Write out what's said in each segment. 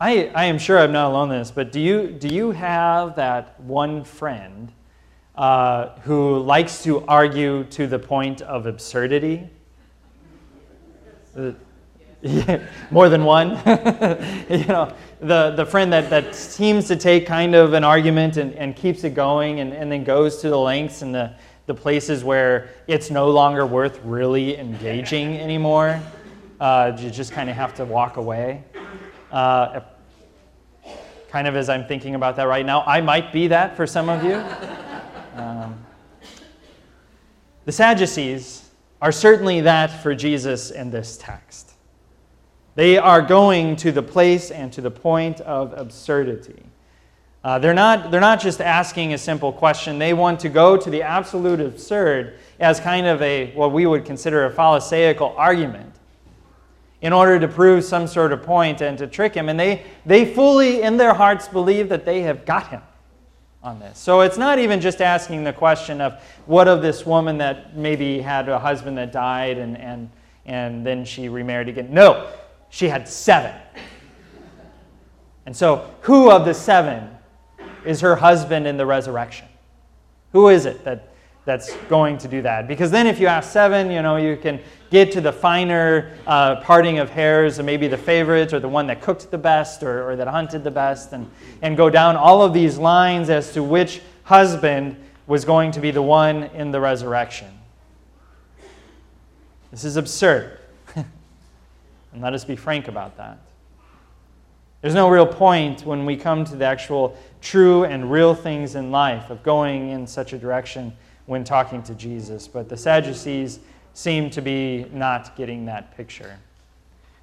I, I am sure I'm not alone in this, but do you, do you have that one friend uh, who likes to argue to the point of absurdity? Uh, more than one. you know, the, the friend that, that seems to take kind of an argument and, and keeps it going and, and then goes to the lengths and the, the places where it's no longer worth really engaging anymore. Uh, you just kind of have to walk away. Uh, kind of as I'm thinking about that right now, I might be that for some of you. Um, the Sadducees are certainly that for Jesus in this text. They are going to the place and to the point of absurdity. Uh, they're, not, they're not just asking a simple question. They want to go to the absolute absurd as kind of a, what we would consider a Pharisaical argument in order to prove some sort of point and to trick him. And they, they fully, in their hearts, believe that they have got him on this. So it's not even just asking the question of what of this woman that maybe had a husband that died and, and, and then she remarried again. No, she had seven. And so, who of the seven is her husband in the resurrection? Who is it that, that's going to do that? Because then, if you ask seven, you know, you can get to the finer uh, parting of hairs, and maybe the favorites, or the one that cooked the best, or, or that hunted the best, and, and go down all of these lines as to which husband was going to be the one in the resurrection. This is absurd. And let us be frank about that. There's no real point when we come to the actual true and real things in life of going in such a direction when talking to Jesus. But the Sadducees seem to be not getting that picture.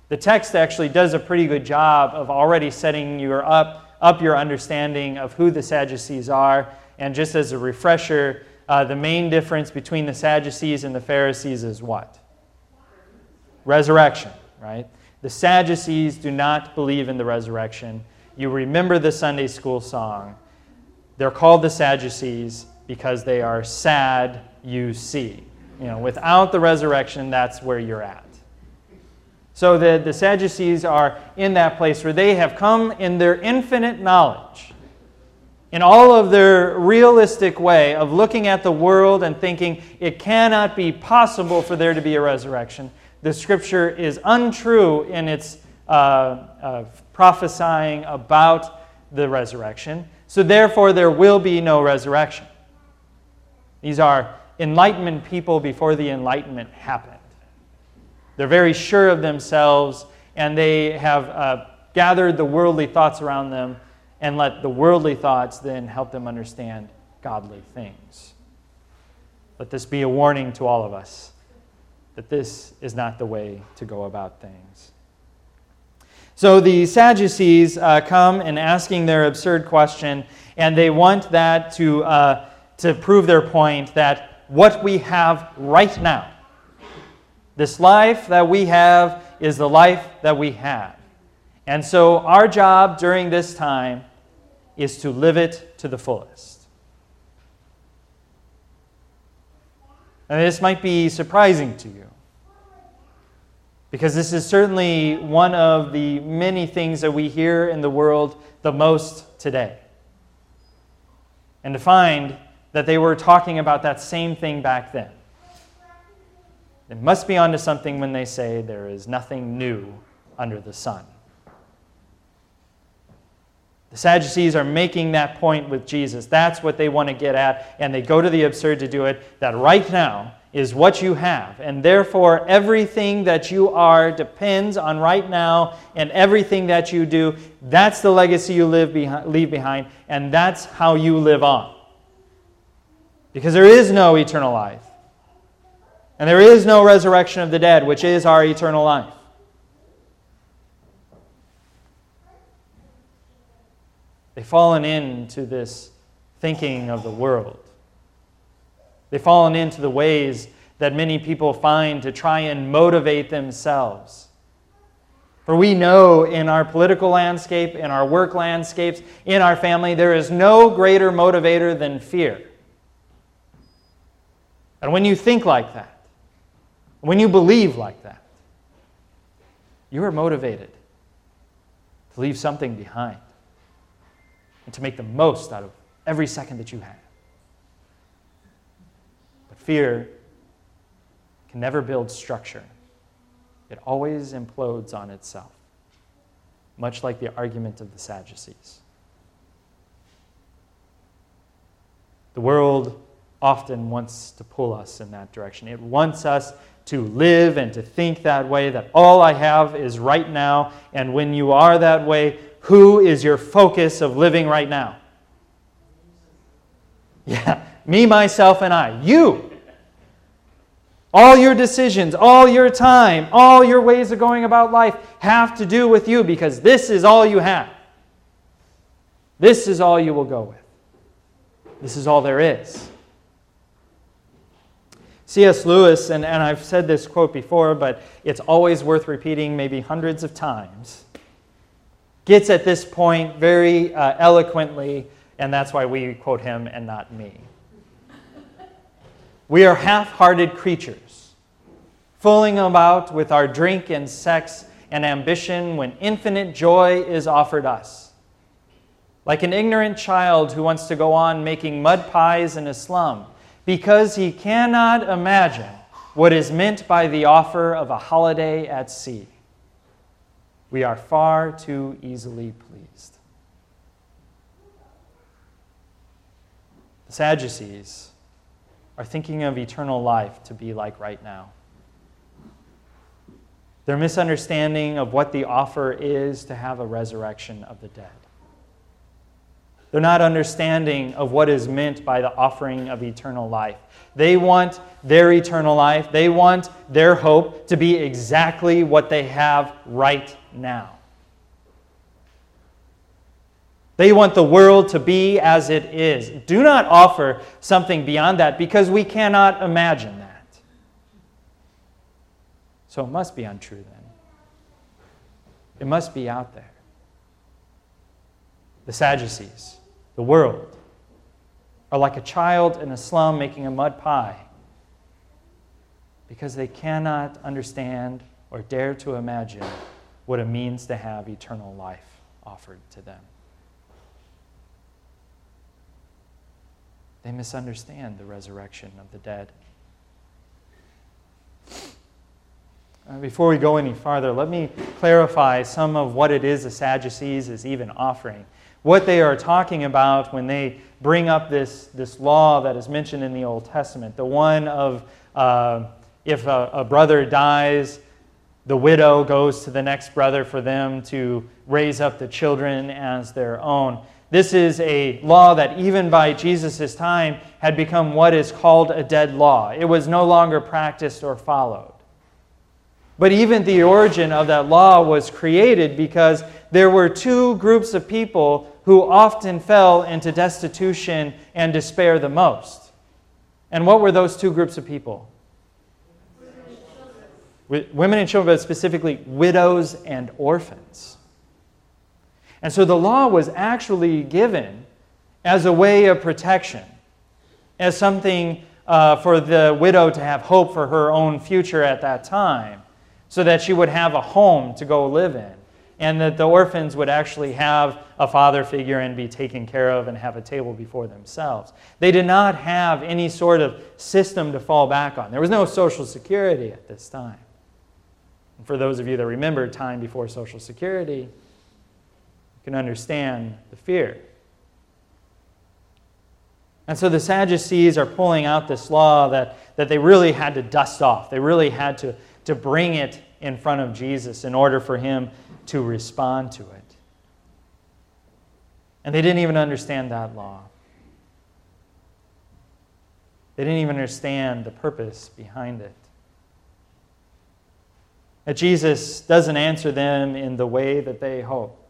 The text actually does a pretty good job of already setting your up, up your understanding of who the Sadducees are. And just as a refresher, uh, the main difference between the Sadducees and the Pharisees is what? Resurrection right? The Sadducees do not believe in the resurrection. You remember the Sunday school song. They're called the Sadducees because they are sad, you see. You know, without the resurrection, that's where you're at. So the, the Sadducees are in that place where they have come in their infinite knowledge, in all of their realistic way of looking at the world and thinking it cannot be possible for there to be a resurrection the scripture is untrue in its uh, uh, prophesying about the resurrection. So, therefore, there will be no resurrection. These are enlightenment people before the enlightenment happened. They're very sure of themselves, and they have uh, gathered the worldly thoughts around them and let the worldly thoughts then help them understand godly things. Let this be a warning to all of us that this is not the way to go about things. So the Sadducees uh, come and asking their absurd question, and they want that to, uh, to prove their point that what we have right now, this life that we have, is the life that we have. And so our job during this time is to live it to the fullest. And this might be surprising to you. Because this is certainly one of the many things that we hear in the world the most today. And to find that they were talking about that same thing back then. They must be onto something when they say there is nothing new under the sun. The Sadducees are making that point with Jesus. That's what they want to get at, and they go to the absurd to do it. That right now is what you have, and therefore everything that you are depends on right now, and everything that you do, that's the legacy you live behind, leave behind, and that's how you live on. Because there is no eternal life, and there is no resurrection of the dead, which is our eternal life. They've fallen into this thinking of the world. They've fallen into the ways that many people find to try and motivate themselves. For we know in our political landscape, in our work landscapes, in our family, there is no greater motivator than fear. And when you think like that, when you believe like that, you are motivated to leave something behind, and to make the most out of every second that you have. But fear can never build structure, it always implodes on itself, much like the argument of the Sadducees. The world often wants to pull us in that direction. It wants us to live and to think that way, that all I have is right now. And when you are that way, who is your focus of living right now? Yeah, me, myself, and I. You. All your decisions, all your time, all your ways of going about life have to do with you because this is all you have. This is all you will go with. This is all there is. C.S. Lewis, and, and I've said this quote before, but it's always worth repeating maybe hundreds of times, gets at this point very uh, eloquently, and that's why we quote him and not me. We are half hearted creatures, fooling about with our drink and sex and ambition when infinite joy is offered us. Like an ignorant child who wants to go on making mud pies in a slum because he cannot imagine what is meant by the offer of a holiday at sea. We are far too easily pleased. The Sadducees are thinking of eternal life to be like right now. Their misunderstanding of what the offer is to have a resurrection of the dead. They're not understanding of what is meant by the offering of eternal life. They want their eternal life, they want their hope to be exactly what they have right now. They want the world to be as it is. Do not offer something beyond that because we cannot imagine that. So it must be untrue then. It must be out there. The Sadducees the world, are like a child in a slum making a mud pie because they cannot understand or dare to imagine what it means to have eternal life offered to them. They misunderstand the resurrection of the dead. Uh, before we go any farther, let me clarify some of what it is the Sadducees is even offering what they are talking about when they bring up this, this law that is mentioned in the Old Testament. The one of uh, if a, a brother dies, the widow goes to the next brother for them to raise up the children as their own. This is a law that, even by Jesus' time, had become what is called a dead law. It was no longer practiced or followed. But even the origin of that law was created because there were two groups of people who often fell into destitution and despair the most. And what were those two groups of people? Women and children, but specifically widows and orphans. And so the law was actually given as a way of protection, as something uh, for the widow to have hope for her own future at that time, so that she would have a home to go live in and that the orphans would actually have a father figure and be taken care of and have a table before themselves. They did not have any sort of system to fall back on. There was no Social Security at this time. And for those of you that remember time before Social Security, you can understand the fear. And so the Sadducees are pulling out this law that, that they really had to dust off. They really had to, to bring it in front of Jesus in order for him to respond to it. And they didn't even understand that law. They didn't even understand the purpose behind it. That Jesus doesn't answer them in the way that they hope.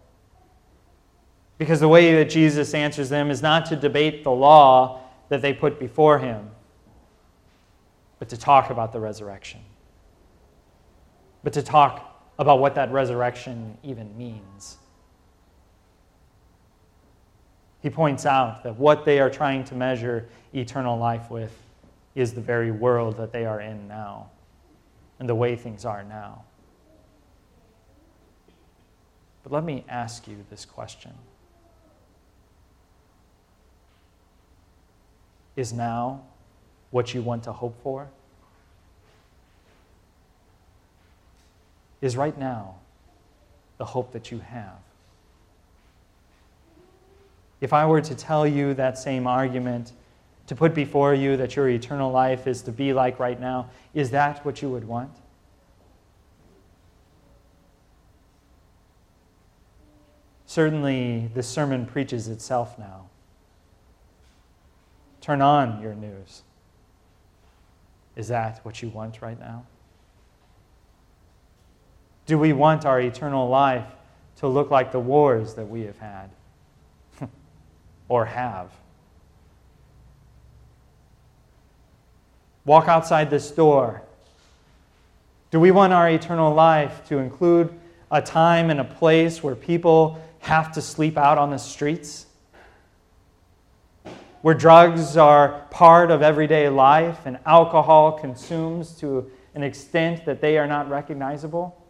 Because the way that Jesus answers them is not to debate the law that they put before him, but to talk about the resurrection. But to talk about what that resurrection even means. He points out that what they are trying to measure eternal life with is the very world that they are in now and the way things are now. But let me ask you this question Is now what you want to hope for? Is right now the hope that you have? If I were to tell you that same argument, to put before you that your eternal life is to be like right now, is that what you would want? Certainly, this sermon preaches itself now. Turn on your news. Is that what you want right now? Do we want our eternal life to look like the wars that we have had or have? Walk outside this door. Do we want our eternal life to include a time and a place where people have to sleep out on the streets? Where drugs are part of everyday life and alcohol consumes to an extent that they are not recognizable?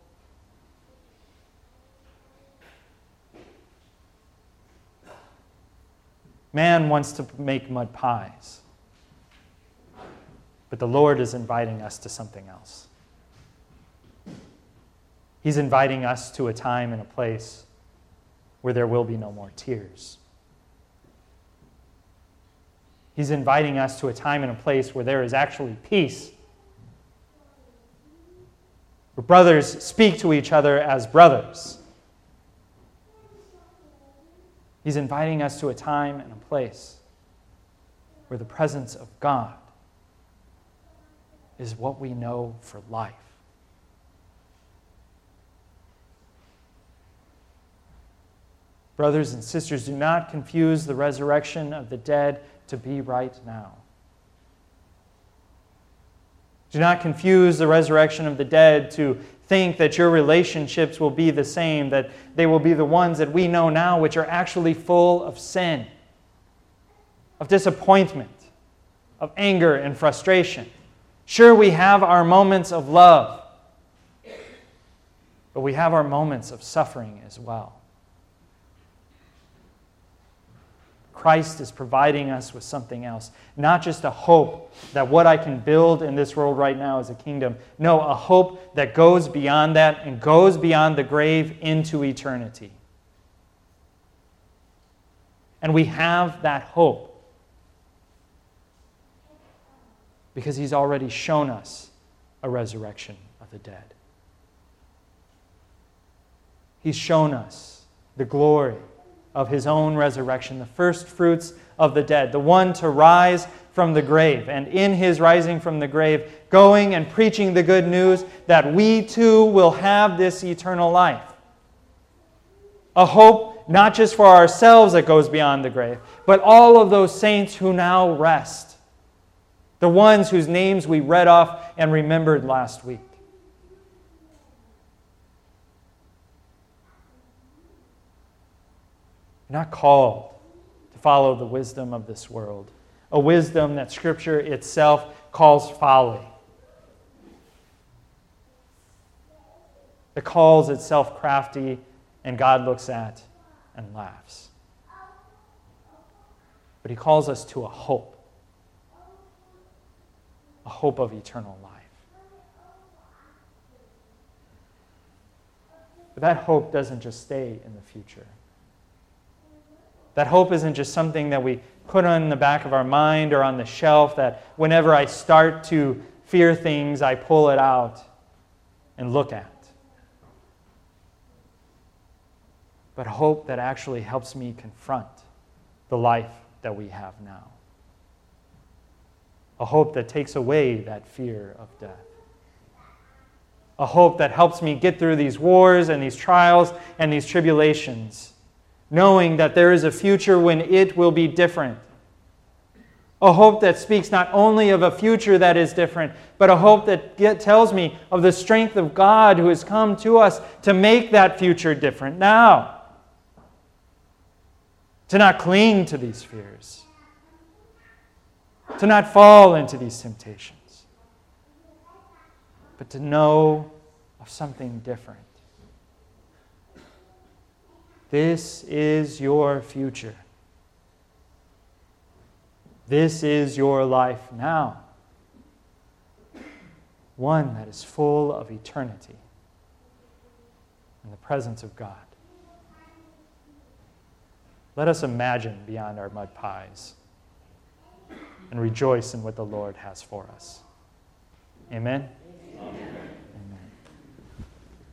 Man wants to make mud pies. But the Lord is inviting us to something else. He's inviting us to a time and a place where there will be no more tears. He's inviting us to a time and a place where there is actually peace. Where brothers speak to each other as brothers. He's inviting us to a time and a place where the presence of God is what we know for life. Brothers and sisters, do not confuse the resurrection of the dead to be right now. Do not confuse the resurrection of the dead to think that your relationships will be the same, that they will be the ones that we know now, which are actually full of sin, of disappointment, of anger and frustration. Sure, we have our moments of love, but we have our moments of suffering as well. Christ is providing us with something else. Not just a hope that what I can build in this world right now is a kingdom. No, a hope that goes beyond that and goes beyond the grave into eternity. And we have that hope because he's already shown us a resurrection of the dead. He's shown us the glory of his own resurrection, the first fruits of the dead, the one to rise from the grave. And in his rising from the grave, going and preaching the good news that we too will have this eternal life. A hope not just for ourselves that goes beyond the grave, but all of those saints who now rest. The ones whose names we read off and remembered last week. You're not called to follow the wisdom of this world, a wisdom that Scripture itself calls folly. That calls itself crafty, and God looks at and laughs. But He calls us to a hope, a hope of eternal life. But that hope doesn't just stay in the future. That hope isn't just something that we put on the back of our mind or on the shelf that whenever I start to fear things, I pull it out and look at. But hope that actually helps me confront the life that we have now. A hope that takes away that fear of death. A hope that helps me get through these wars and these trials and these tribulations knowing that there is a future when it will be different. A hope that speaks not only of a future that is different, but a hope that get, tells me of the strength of God who has come to us to make that future different now. To not cling to these fears, to not fall into these temptations, but to know of something different This is your future. This is your life now. One that is full of eternity in the presence of God. Let us imagine beyond our mud pies and rejoice in what the Lord has for us. Amen.